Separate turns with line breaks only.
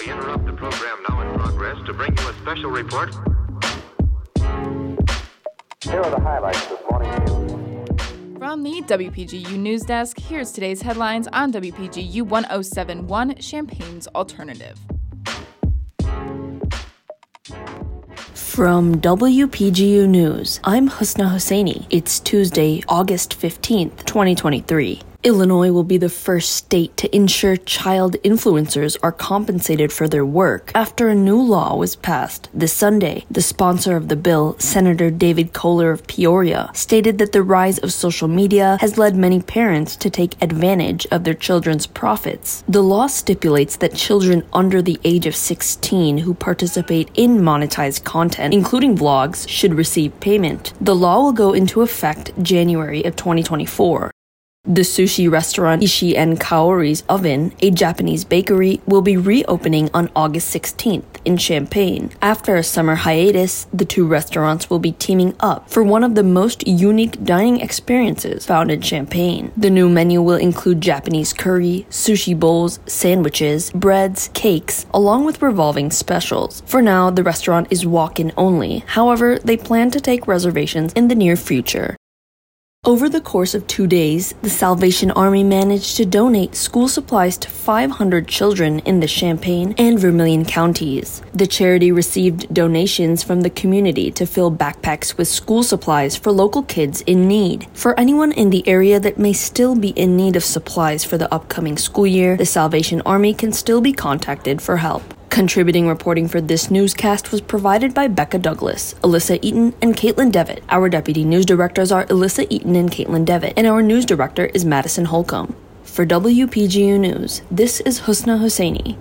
We interrupt the program now in progress to bring you a special report.
Here are the highlights this morning's news.
From the WPGU News Desk, here's today's headlines on WPGU 1071 Champaign's Alternative.
From WPGU News, I'm Husna Hussaini. It's Tuesday, August 15th, 2023. Illinois will be the first state to ensure child influencers are compensated for their work after a new law was passed this Sunday. The sponsor of the bill, Senator David Koehler of Peoria, stated that the rise of social media has led many parents to take advantage of their children's profits. The law stipulates that children under the age of 16 who participate in monetized content, including vlogs, should receive payment. The law will go into effect January of 2024. The sushi restaurant Ishi and Kaori's Oven, a Japanese bakery, will be reopening on August 16th in Champaign. After a summer hiatus, the two restaurants will be teaming up for one of the most unique dining experiences found in Champaign. The new menu will include Japanese curry, sushi bowls, sandwiches, breads, cakes, along with revolving specials. For now, the restaurant is walk-in only. However, they plan to take reservations in the near future. Over the course of two days, the Salvation Army managed to donate school supplies to 500 children in the Champaign and Vermilion counties. The charity received donations from the community to fill backpacks with school supplies for local kids in need. For anyone in the area that may still be in need of supplies for the upcoming school year, the Salvation Army can still be contacted for help. Contributing reporting for this newscast was provided by Bekah Douglas, Elissa Eaton, and Kaitlyn Devitt. Our deputy news directors are Elissa Eaton and Kaitlyn Devitt, and our news director is Madison Holcomb. For WPGU News, this is Husna Hussaini.